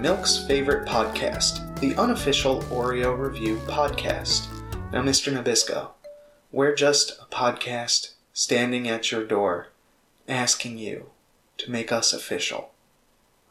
Milk's Favorite Podcast, the unofficial Oreo review podcast. Now, Mr. Nabisco, we're just a podcast standing at your door asking you to make us official.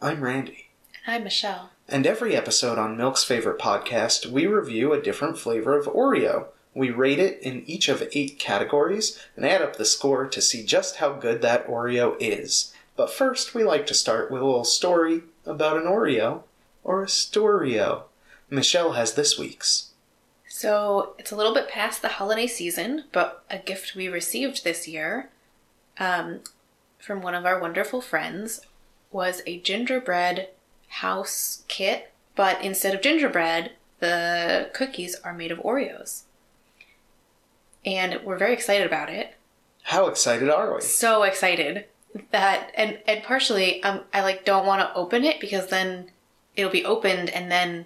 I'm Randy. And I'm Michelle. And every episode on Milk's Favorite Podcast, we review a different flavor of Oreo. We rate it in each of eight categories and add up the score to see just how good that Oreo is. But first, we like to start with a little story about an Oreo or a Storio. Michelle has this week's. So it's a little bit past the holiday season, but a gift we received this year um, from one of our wonderful friends was a gingerbread house kit, but instead of gingerbread, the cookies are made of Oreos. And we're very excited about it. How excited are we? So excited that and and partially um I like don't want to open it because then it'll be opened and then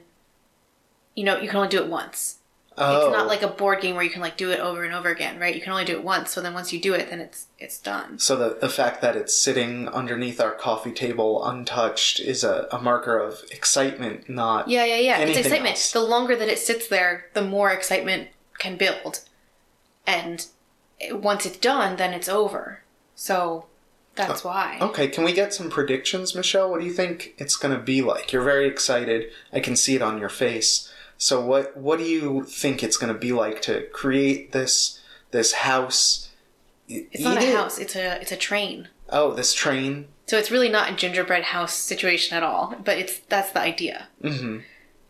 you know you can only do it once. Oh, It's not like a board game where you can like do it over and over again, right? You can only do it once. So then once you do it, then it's it's done. so the, the fact that it's sitting underneath our coffee table untouched is a, a marker of excitement, not Yeah, yeah, yeah. It's excitement. else. The longer that it sits there, the more excitement can build. And once it's done, then it's over. So that's why. Okay, can we get some predictions, Michelle? What do you think it's going to be like? You're very excited. I can see it on your face. So what what do you think it's going to be like to create this this house? It's not a house. It's a it's a train. Oh, this train. So it's really not a gingerbread house situation at all. But it's that's the idea. Mhm.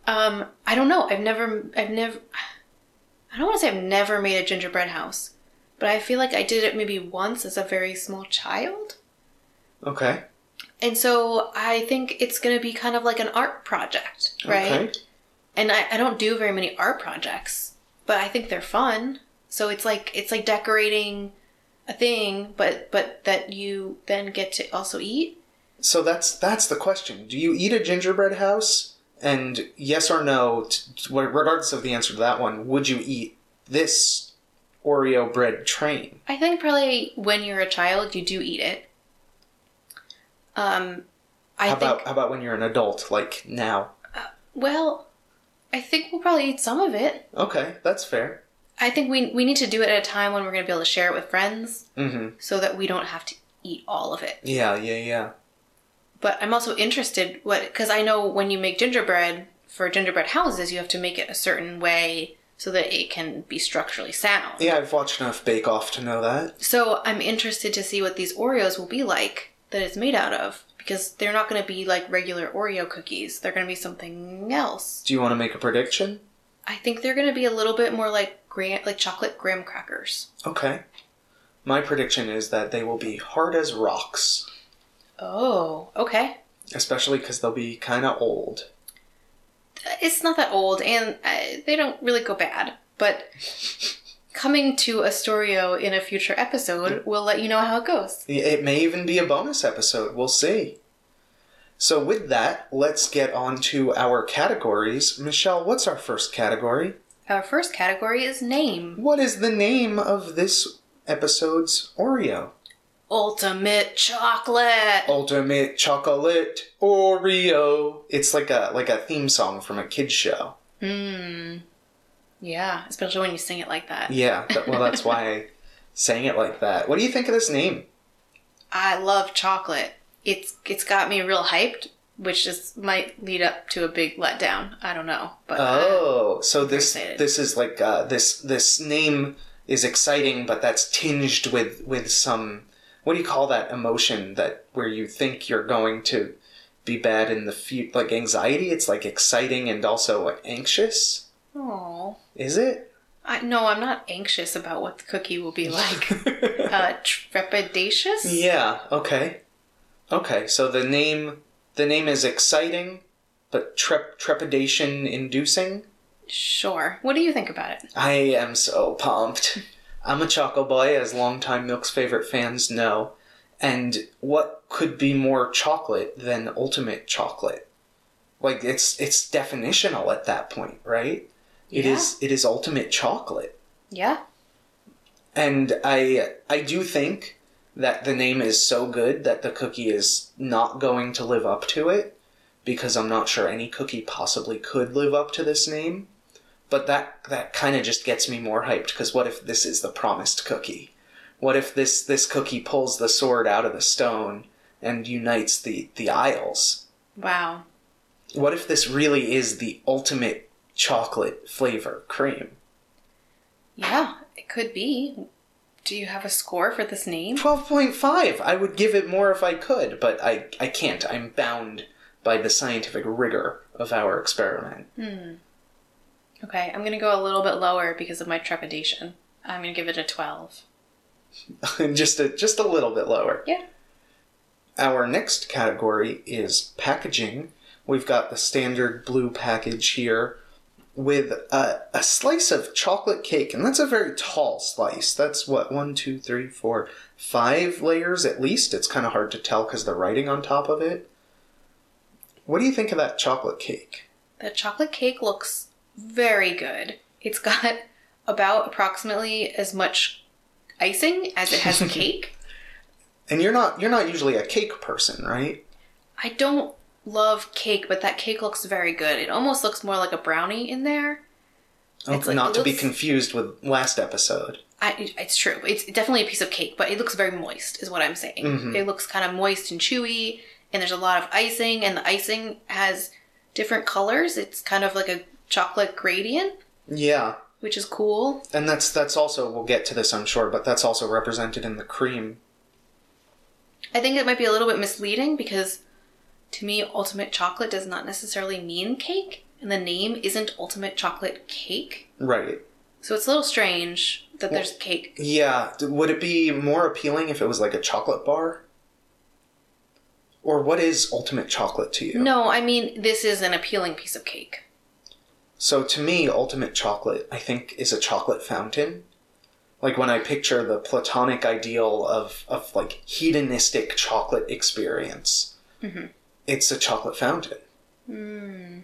Um, I don't know. I've never, I've never, I don't want to say I've never made a gingerbread house, but I feel like I did it maybe once as a very small child. Okay. And so I think it's going to be kind of like an art project, right? Okay. And I, I don't do very many art projects, but I think they're fun. So it's like it's like decorating a thing, but but that you then get to also eat. So that's that's the question. Do you eat a gingerbread house? And yes or no, t- regardless of the answer to that one, would you eat this Oreo bread train? I think probably when you're a child, you do eat it. Um, I how think. about how about when you're an adult, like now? Well, I think we'll probably eat some of it. Okay, that's fair. I think we we need to do it at a time when we're going to be able to share it with friends, Mm-hmm. so that we don't have to eat all of it. Yeah, yeah, yeah. But I'm also interested what because I know when you make gingerbread for gingerbread houses, you have to make it a certain way so that it can be structurally sound. Yeah, I've watched enough Bake Off to know that. So I'm interested to see what these Oreos will be like that it's made out of because they're not going to be like regular Oreo cookies. They're going to be something else. Do you want to make a prediction? I think they're going to be a little bit more like gra- like chocolate graham crackers. Okay. My prediction is that they will be hard as rocks, Oh, okay. especially because they'll be kind of old. It's not that old, and uh, they don't really go bad. But coming to a Storio in a future episode, we'll let you know how it goes. It may even be a bonus episode. We'll see. So, with that, let's get on to our categories. Michelle, what's our first category? Our first category is name. What is the name of this episode's Oreo? Ultimate chocolate. Ultimate Chocolate Oreo. It's like a like a theme song from a kids show. Hmm. Yeah, especially when you sing it like that. Yeah, that, well, that's why I sang it like that. What do you think of this name? I love chocolate. It's it's got me real hyped, which just might lead up to a big letdown. I don't know, but Oh, so this excited. this is like uh, this this name is exciting, but that's tinged with with some what do you call that emotion that where you think you're going to be bad in the future, like anxiety. It's like exciting and also like, anxious. oh, Is it? I no, I'm not anxious about what the cookie will be like. uh, trepidatious. Yeah. Okay. Okay. So the name the name is exciting, but trep- trepidation inducing. Sure. What do you think about it? I am so pumped. I'm a Choco Boy, as longtime Milk's favorite fans know. And what could be more chocolate than ultimate chocolate? Like it's it's definitional at that point, right? Yeah. It is it is ultimate chocolate. Yeah. And I I do think that the name is so good that the cookie is not going to live up to it because I'm not sure any cookie possibly could live up to this name. But that that kind of just gets me more hyped because what if this is the promised cookie? What if this this cookie pulls the sword out of the stone and unites the the isles? Wow. What if this really is the ultimate chocolate flavor cream? Yeah, it could be. Do you have a score for this name? 12.5. I would give it more if I could, but I, I can't. I'm bound by the scientific rigor of our experiment. Hmm. Okay, I'm gonna go a little bit lower because of my trepidation. I'm gonna give it a 12. just a just a little bit lower. Yeah. Our next category is packaging. We've got the standard blue package here with a, a slice of chocolate cake, and that's a very tall slice. That's what one, two, three, four, five layers at least. It's kind of hard to tell because the writing on top of it. What do you think of that chocolate cake? The chocolate cake looks very good. It's got about approximately as much icing as it has cake. And you're not you're not usually a cake person, right? I don't love cake, but that cake looks very good. It almost looks more like a brownie in there. It's like- not to be confused with last episode. I, it's true. It's definitely a piece of cake, but it looks very moist, is what I'm saying. Mhm. It looks kind of moist and chewy, and there's a lot of icing, and the icing has different colors. It's kind of like a chocolate gradient, Yeah, which is cool. and that's that's also we'll get to this I'm sure, but that's also represented in the cream. I think it might be a little bit misleading because to me, ultimate chocolate does not necessarily mean cake, and the name isn't ultimate chocolate cake. Right. So it's a little strange that Well- there's cake. Yeah. Would it be more appealing if it was like a chocolate bar? Or what is ultimate chocolate to you? No, I mean, this is an appealing piece of cake. So to me, ultimate chocolate, I think, is a chocolate fountain. Like when I picture the platonic ideal of, of like hedonistic chocolate experience, Mhm. it's a chocolate fountain. Mm.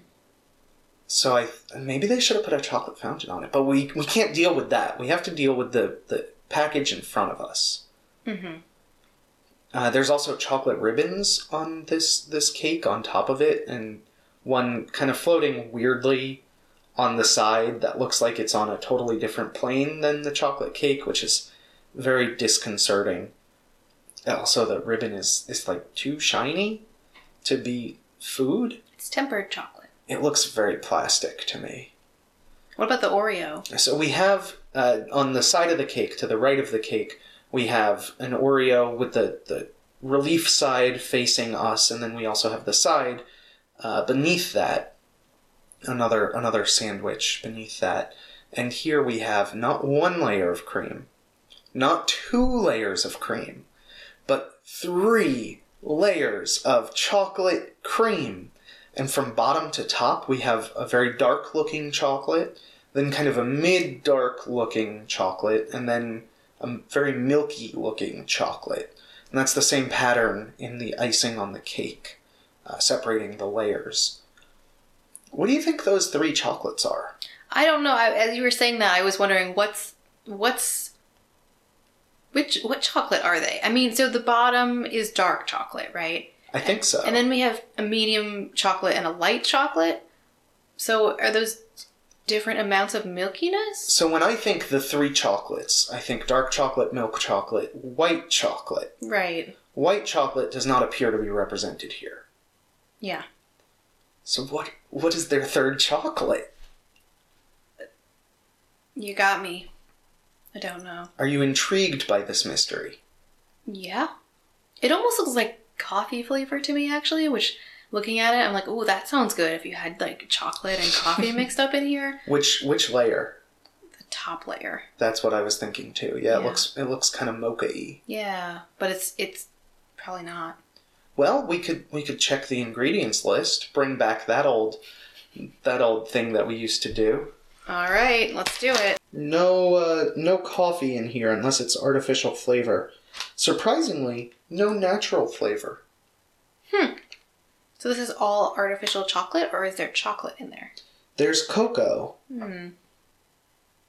So I maybe they should have put a chocolate fountain on it, but we we can't deal with that. We have to deal with the the package in front of us. hmm Uh, there's also chocolate ribbons on this this cake on top of it, and one kind of floating weirdly on the side that looks like it's on a totally different plane than the chocolate cake, which is very disconcerting. Also, the ribbon is is like too shiny to be food. It's tempered chocolate. It looks very plastic to me. What about the Oreo? So we have uh, on the side of the cake, to the right of the cake, we have an Oreo with the, the relief side facing us, and then we also have the side uh, beneath that, another another sandwich beneath that. And here we have not one layer of cream, not two layers of cream, but three layers of chocolate cream. And from bottom to top, we have a very dark looking chocolate, then kind of a mid dark looking chocolate, and then a very milky looking chocolate. And that's the same pattern in the icing on the cake, uh, separating the layers. What do you think those three chocolates are? I don't know. I, as you were saying that, I was wondering what's what's which what chocolate are they? I mean, so the bottom is dark chocolate, right? I think so. And then we have a medium chocolate and a light chocolate. So are those different amounts of milkiness? so when I think the three chocolates, I think dark chocolate, milk chocolate, white chocolate. Right. White chocolate does not appear to be represented here. Yeah. So what what is their third chocolate? You got me. I don't know. Are you intrigued by this mystery? Yeah. It almost looks like coffee flavor to me, actually, which looking at it, I'm like, oh, that sounds good if you had like chocolate and coffee mixed up in here. Which which layer? The top layer. That's what I was thinking too. Yeah, it looks it looks kind of mocha-y. Yeah, but it's it's probably not. Well, we could we could check the ingredients list, bring back that old that old thing that we used to do. All right, let's do it. No uh, no coffee in here unless it's artificial flavor. Surprisingly, no natural flavor. Hmm. So this is all artificial chocolate, or is there chocolate in there? There's cocoa Hmm.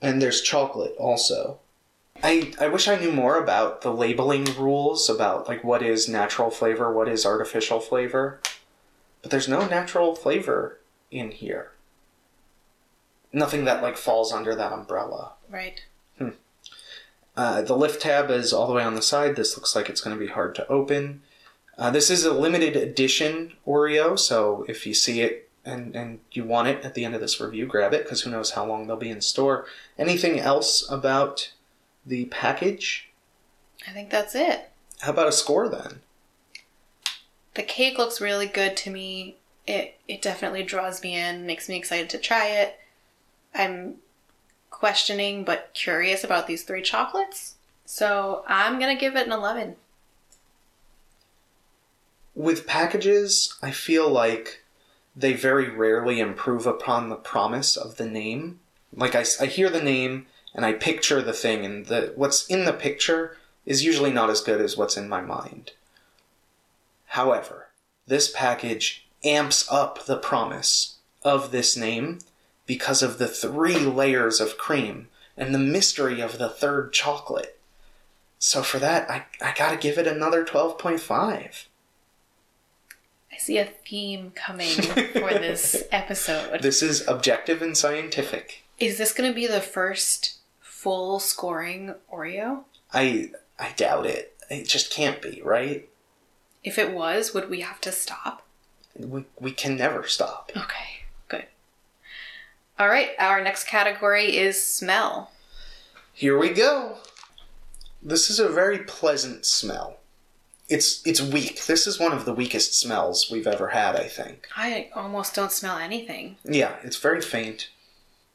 and there's chocolate also. I, I wish I knew more about the labeling rules about like what is natural flavor, what is artificial flavor. but there's no natural flavor in here. Nothing that like falls under that umbrella. Right. Uh, the lift tab is all the way on the side. This looks like it's going to be hard to open. Uh, this is a limited edition Oreo, so if you see it and, and you want it at the end of this review, grab it because who knows how long they'll be in store. Anything else about the package? I think that's it. How about a score then? The cake looks really good to me. It it definitely draws me in, makes me excited to try it. I'm questioning but curious about these three chocolates. So I'm gonna give it an 11. With packages, I feel like they very rarely improve upon the promise of the name. Like I, I hear the name and I picture the thing, and the what's in the picture is usually not as good as what's in my mind. However, this package amps up the promise of this name because of the three layers of cream and the mystery of the third chocolate. So for that, I, I gotta give it another 12.5. I see a theme coming for this episode. This is objective and scientific. Is this gonna be the first full scoring Oreo? I I doubt it. It just can't be, right? If it was, would we have to stop? We, we can never stop. Okay, good. All right, our next category is smell. Here we go. This is a very pleasant smell. It's it's weak. This is one of the weakest smells we've ever had, I think. I almost don't smell anything. Yeah, it's very faint,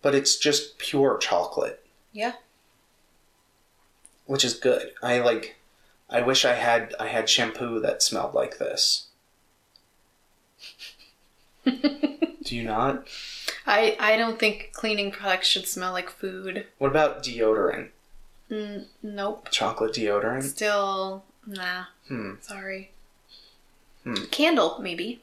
but it's just pure chocolate, Yeah. which is good. I like I wish I had I had shampoo that smelled like this. Do you not? I I don't think cleaning products should smell like food. What about deodorant? Mm, nope. Chocolate deodorant? Still, nah. Hmm. Sorry. Hmm. Candle, maybe.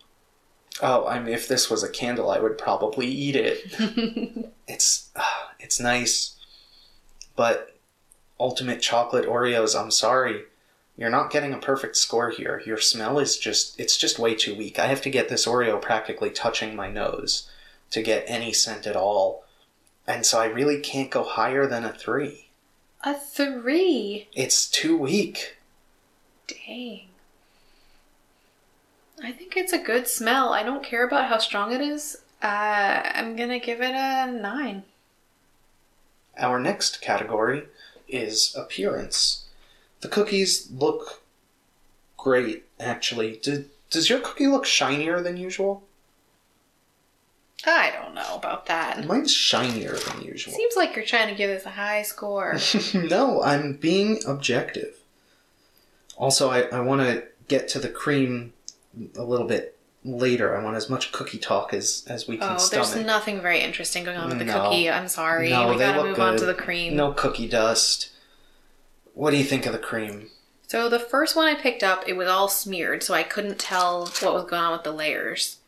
Oh, I mean, if this was a candle, I would probably eat it. it's uh, it's nice, but ultimate chocolate Oreos. I'm sorry, you're not getting a perfect score here. Your smell is just it's just way too weak. I have to get this Oreo practically touching my nose to get any scent at all, and so I really can't go higher than a three. A three. It's too weak. Dang. I think it's a good smell. I don't care about how strong it is. Uh, I'm gonna give it a nine. Our next category is appearance. The cookies look great, actually. Do, does your cookie look shinier than usual? I don't know about that. Mine's shinier than usual. Seems like you're trying to give this a high score. no, I'm being objective. Also, I, I want to get to the cream a little bit later. I want as much cookie talk as, as we can oh, there's nothing very interesting going on with the No. cookie. I'm sorry. No, we they gotta look move on to good. the cream. No cookie dust. What do you think of the cream? So the first one I picked up, it was all smeared, so I couldn't tell what was going on with the layers.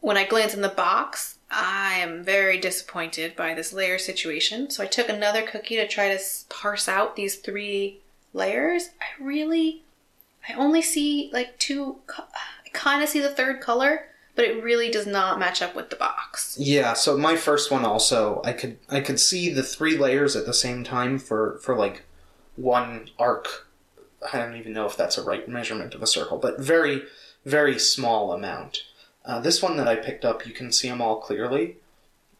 When I glance in the box, I am very disappointed by this layer situation. So I took another cookie to try to parse out these three layers. I really, I only see like two. co- kind of see the third color, but it really does not match up with the box. Yeah, so my first one also, I could I could see the three layers at the same time for for like one arc. I don't even know if that's a right measurement of a circle, but very very small amount. Uh, this one that I picked up, you can see them all clearly.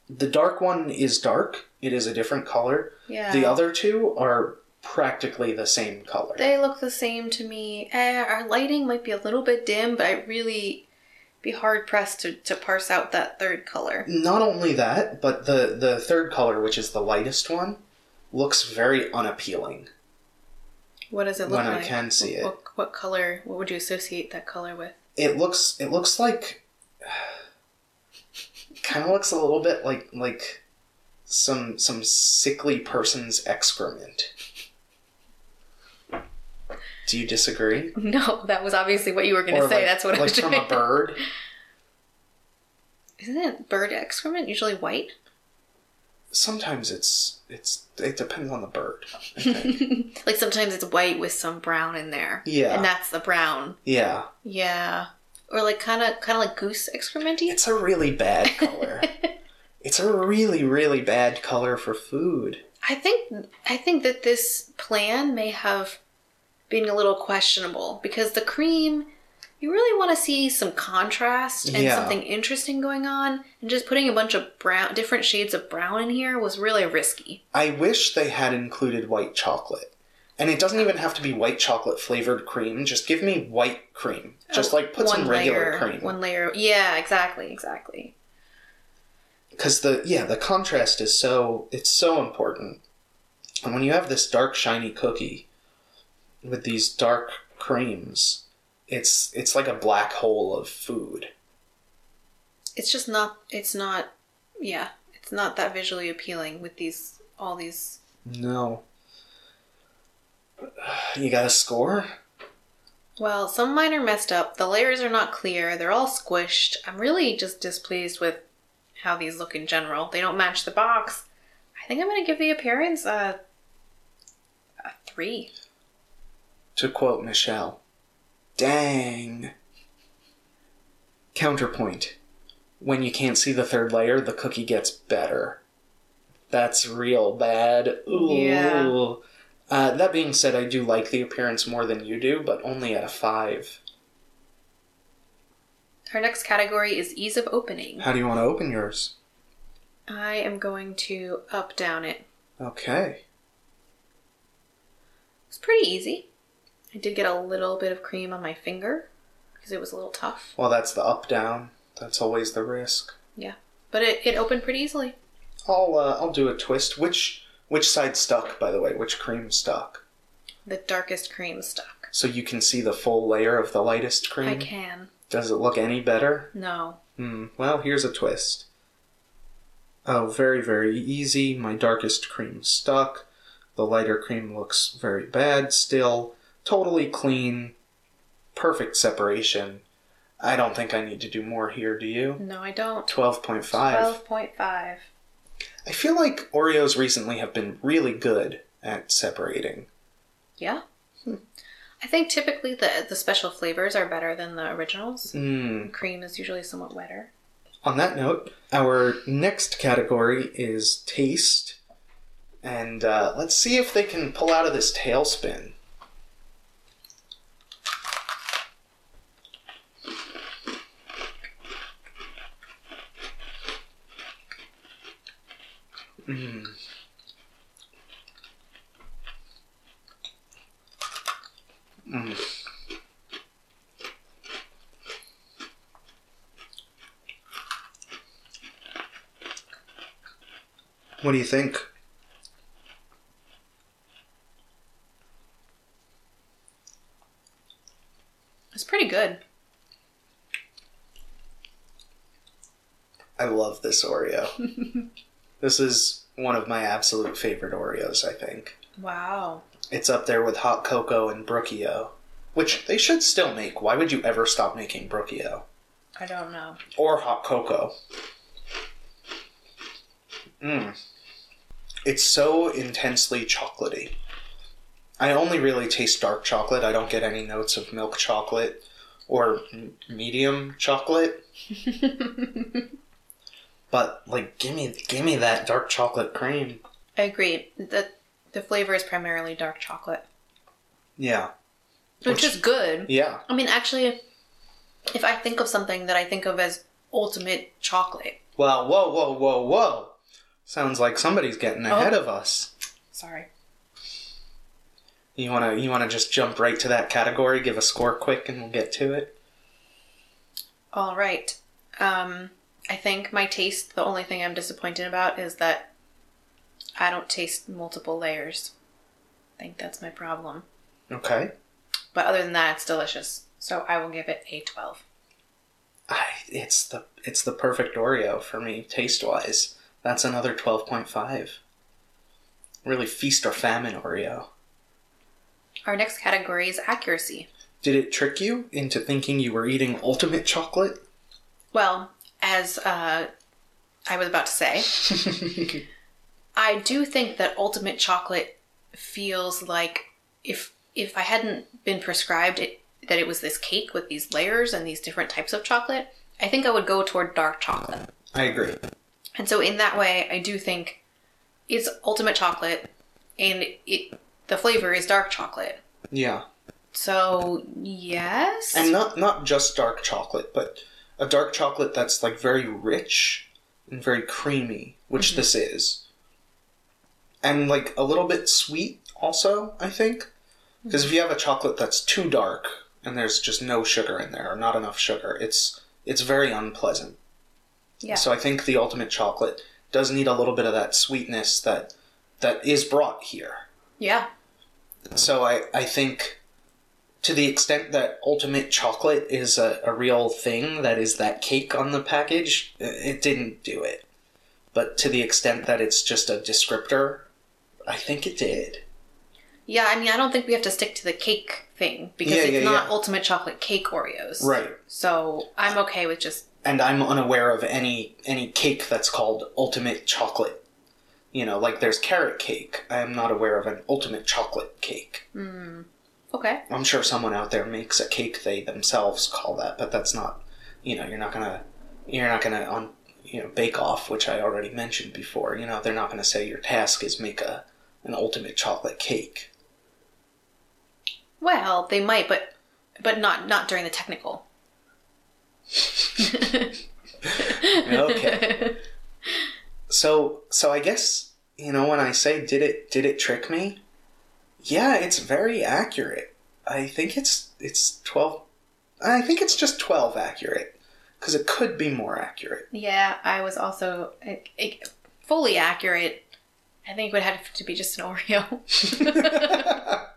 The dark one is dark; it is a different color. Yeah. The other two are practically the same color. They look the same to me. Eh, our lighting might be a little bit dim, but I really be hard pressed to, to parse out that third color. Not only that, but the the third color, which is the lightest one, looks very unappealing. What does it look like? When I like? can see it. What, what color? What would you associate that color with? it looks it looks like kind of looks a little bit like like some some sickly person's excrement. Do you disagree? No, that was obviously what you were going to say. like, That's what I was. like from trying. a bird. Isn't bird excrement usually white? Sometimes it's it's it depends on the bird. Like sometimes it's white with some brown in there. Yeah. And that's the brown. yeah, Yeah. or like kind of kind of like goose excrementy. It's a really bad color. it's a really, really bad color for food. I think I think that this plan may have been a little questionable because the cream you really want to see some contrast and Yeah. something interesting going on and just putting a bunch of brown different shades of brown in here was really risky. I wish they had included white chocolate. And it doesn't even have to be white chocolate flavored cream. Just give me white cream. Just oh, like put some One regular layer, cream. One layer. Yeah, exactly, exactly. because the yeah the contrast is so it's so important and when you have this dark shiny cookie with these dark creams it's it's like a black hole of food It's just not it's not yeah, it's not that visually appealing with these all these no you got a score Well, some of mine are messed up. The layers are not clear. They're all squished. I'm really just displeased with how these look in general. They don't match the box. I think I'm going to give the appearance a, a three. To quote michelle dang counterpoint when you can't see the third layer the cookie gets better that's real bad Ooh. Yeah. Uh, that being said, I do like the appearance more than you do, but only at a five. Our next category is ease of opening. How do you want to open yours? I am going to up down it. Okay. It's pretty easy. I did get a little bit of cream on my finger because it was a little tough. Well, that's the up down. That's always the risk. Yeah. But it, it opened pretty easily. I'll uh, I'll do a twist. Which which side stuck, by the way? Which cream stuck? The darkest cream stuck. So you can see the full layer of the lightest cream. I can. Does it look any better? No. Hmm. Well, here's a twist. Oh, very very easy. My darkest cream stuck. The lighter cream looks very bad still. Totally clean. Perfect separation. I don't think I need to do more here, do you? No, I don't. 12.5. 12.5. I feel like Oreos recently have been really good at separating. Yeah. I think typically the the special flavors are better than the originals. Mm. Cream is usually somewhat wetter. On that note, our next category is taste. And uh, let's see if they can pull out of this tailspin. Mm. Mm. What do you think? It's pretty good. I love this Oreo. this is one of my absolute favorite Oreos, I think. Wow. It's up there with Hot Cocoa and Brookio, which they should still make. Why would you ever stop making Brookio? I don't know. Or Hot Cocoa? Mmm. It's so intensely chocolatey. I only really taste dark chocolate. I don't get any notes of milk chocolate or m- medium chocolate. But like, give me, give me that dark chocolate cream. I agree. The the flavor is primarily dark chocolate, Yeah, which, Which- is good. yeah. I mean, actually, if I think of something that I think of as ultimate chocolate, Well, whoa, whoa, whoa, whoa. Sounds like somebody's getting ahead of us. sorry. You wanna, you wanna just jump right to that category, give a score quick, and we'll get to it. All right. Um, I think my taste. The only thing I'm disappointed about is that I don't taste multiple layers. I think that's my problem. Okay. But other than that, it's delicious. So I will give it a 12. I, it's the, it's the perfect Oreo for me, taste wise. That's another twelve point five. Really feast or famine Oreo. Our next category is accuracy. Did it trick you into thinking you were eating ultimate chocolate? Well, as uh, I was about to say, I do think that ultimate chocolate feels like if if I hadn't been prescribed it that it was this cake with these layers and these different types of chocolate, I think I would go toward dark chocolate. I agree. And so in that way, I do think it's ultimate chocolate and it the flavor is dark chocolate. Yeah. So, yes. And not not just dark chocolate, but a dark chocolate that's like very rich and very creamy, which mm-hmm. this is. And like a little bit sweet also, I think. Because if you have a chocolate that's too dark and there's just no sugar in there or not enough sugar, it's it's very unpleasant. yeah. So I think the ultimate chocolate does need a little bit of that sweetness that that is brought here. yeah. So I, I think to the extent that ultimate chocolate is a, a real thing, that is that cake on the package it didn't do it. But to the extent that it's just a descriptor, I think it did. Yeah, I mean, I don't think we have to stick to the cake thing because Yeah, it's yeah, not yeah. ultimate chocolate cake Oreos. Right. So I'm okay with just And I'm unaware of any any cake that's called ultimate chocolate. You know, like there's carrot cake. I am not aware of an ultimate chocolate cake. Hmm. Okay. I'm sure someone out there makes a cake they themselves call that, but that's not, you know, you're not gonna, you're not gonna on, you know, Bake Off, which I already mentioned before. You know, they're not gonna say your task is make a an ultimate chocolate cake. Well, they might, but but not not during the technical. Okay. So, so I guess you know when I say did it did it trick me? Yeah, it's very accurate. I think it's it's twelve. I think it's just twelve accurate because it could be more accurate. Yeah, I was also it, it, fully accurate. I think it would have to be just an Oreo.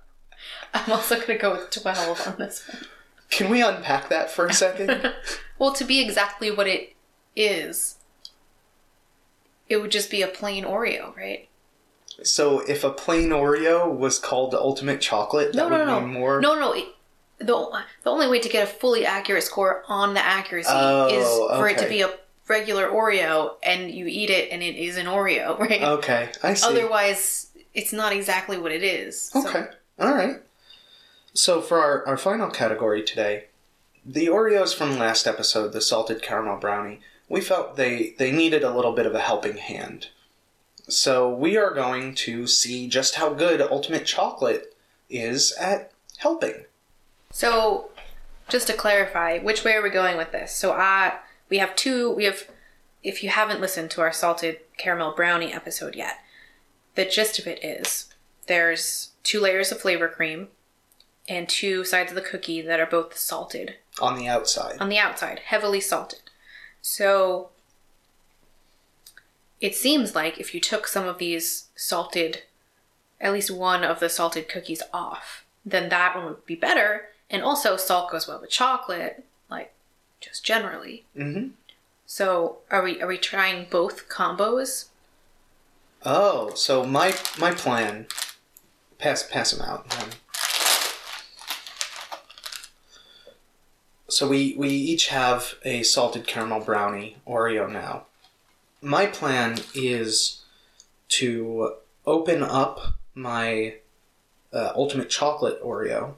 I'm also going to go with 12 on this one. Can we unpack that for a second? Well, to be exactly what it is, it would just be a plain Oreo, right? So, if a plain Oreo was called the ultimate chocolate, that No, no, would no, mean no. more. No, no. It, the, the only way to get a fully accurate score on the accuracy Oh, is for it to be a regular Oreo and you eat it and it is an Oreo, right? Okay, I see. Otherwise, it's not exactly what it is. So- Okay. All right. So for our, our final category today, the Oreos from last episode, the salted caramel brownie, we felt they, they needed a little bit of a helping hand. So we are going to see just how good Ultimate Chocolate is at helping. So, just to clarify, which way are we going with this? So, I we have two. We have, if you haven't listened to our salted caramel brownie episode yet, the gist of it is there's two layers of flavor cream and two sides of the cookie that are both salted On the outside. on the outside, heavily salted. So, it seems like if you took some of these salted, at least one of the salted cookies off, then that one would be better. And also, salt goes well with chocolate, like just generally. Mm-hmm. So, are we are we trying both combos? Oh, so my my plan. Pass pass them out. Um, so we we each have a salted caramel brownie Oreo now. My plan is to open up my uh, ultimate chocolate Oreo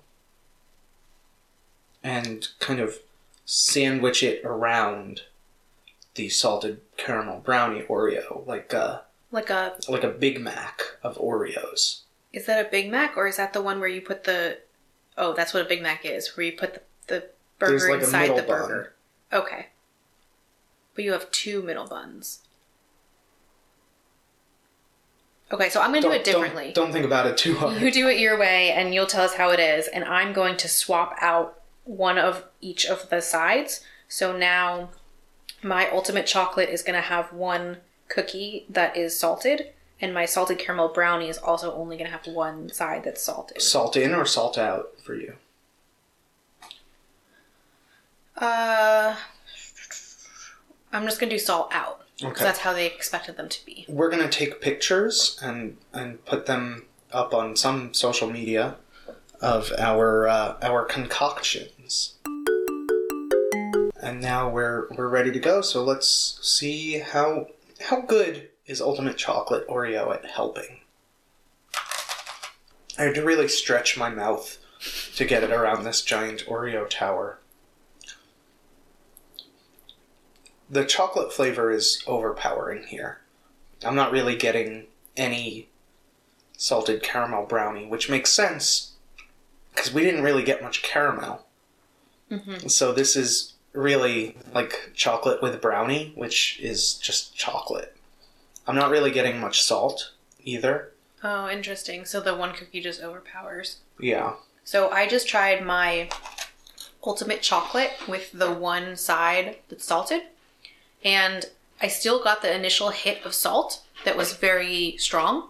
and kind of sandwich it around the salted caramel brownie Oreo, like a Like a like a Big Mac of Oreos. is that a Big Mac or is that the one where you put the? Oh, that's what a Big Mac is, where you put the, the burger like inside the bun. burger. Okay. But you have two middle buns. Okay, so I'm going to do it differently. Don't, don't think about it too hard. You do it your way and you'll tell us how it is, and I'm going to swap out one of each of the sides. So now my ultimate chocolate is going to have one cookie that is salted, and my salted caramel brownie is also only going to have one side that's salted. Salt in or salt out for you? Uh, I'm just going to do salt out. Okay. that's how they expected them to be. We're gonna take pictures and and put them up on some social media of our uh, our concoctions. And now we're we're ready to go. So let's see how how good is Ultimate Chocolate Oreo at helping. I had to really stretch my mouth to get it around this giant Oreo tower. The chocolate flavor is overpowering here. I'm not really getting any salted caramel brownie, which makes sense because we didn't really get much caramel. Mm-hmm. So this is really like chocolate with brownie, which is just chocolate. I'm not really getting much salt either. Oh, interesting. So the one cookie just overpowers. Yeah. So I just tried my ultimate chocolate with the one side that's salted, and I still got the initial hit of salt that was very strong,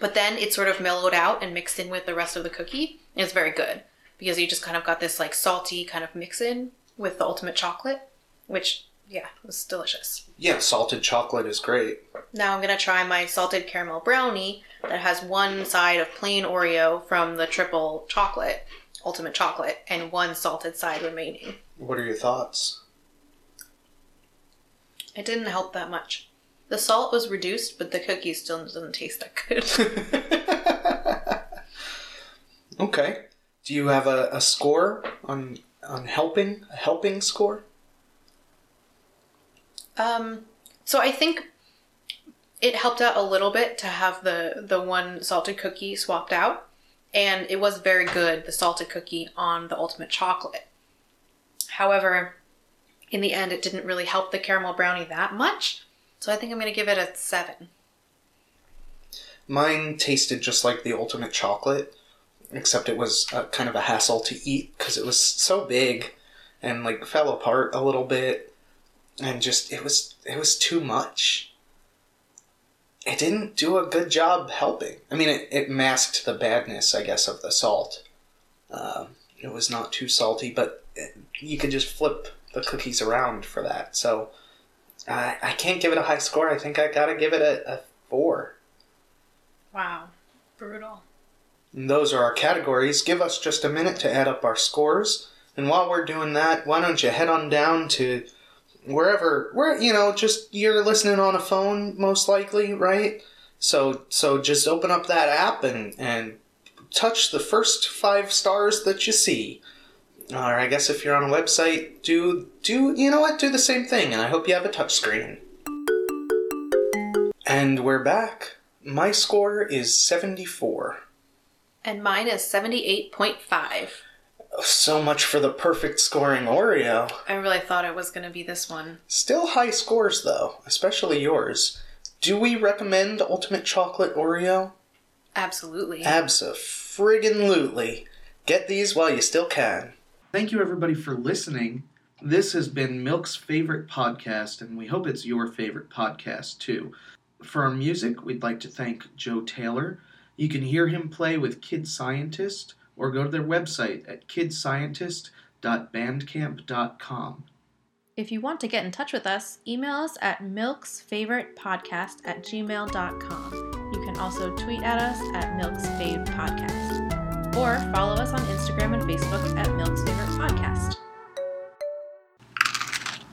but then it sort of mellowed out and mixed in with the rest of the cookie. And it's very good because you just kind of got this like salty kind of mix in with the ultimate chocolate, which yeah was delicious. Yeah, salted chocolate is great. Now I'm gonna try my salted caramel brownie that has one side of plain Oreo from the triple chocolate, ultimate chocolate, and one salted side remaining. What are your thoughts? It didn't help that much. The salt was reduced, but the cookie still doesn't taste that good. okay. Do you have a, a score on on helping? A helping score? um, so I think it helped out a little bit to have the the one salted cookie swapped out, and it was very good. The salted cookie on the ultimate chocolate. However, in the end, it didn't really help the caramel brownie that much. So I think I'm going to give it a seven. Mine tasted just like the ultimate chocolate, except it was kind of a hassle to eat because it was so big and like fell apart a little bit, and just it was it was too much. It didn't do a good job helping. I mean, it, it masked the badness, I guess, of the salt. Um, it was not too salty, but it, you could just flip the cookies around for that. So I I can't give it a high score. I think I gotta give it a, a four. Wow, brutal. And those are our categories. Give us just a minute to add up our scores. And while we're doing that, why don't you head on down to wherever where you know, just you're listening on a phone most likely, right? So so just open up that app and and touch the first 5 stars that you see. Or I guess if you're on a website, do do you know what? Do the same thing and I hope you have a touch screen. And we're back. My score is 74. And mine is 78.5. So much for the perfect scoring Oreo. I really thought it was going to be this one. Still high scores though, especially yours. Do we recommend Ultimate Chocolate Oreo? Absolutely. Absa friggin' lootly. Get these while you still can. Thank you everybody for listening. This has been Milk's favorite podcast, and we hope it's your favorite podcast too. For our music, we'd like to thank Joe Taylor. You can hear him play with Kid Scientist or go to their website at kidscientist.bandcamp.com. If you want to get in touch with us, email us at milksfavoritepodcast at gmail.com. You can also tweet at us at Milk's Fave Podcast. Or follow us on Instagram and Facebook at Milk's Favorite Podcast.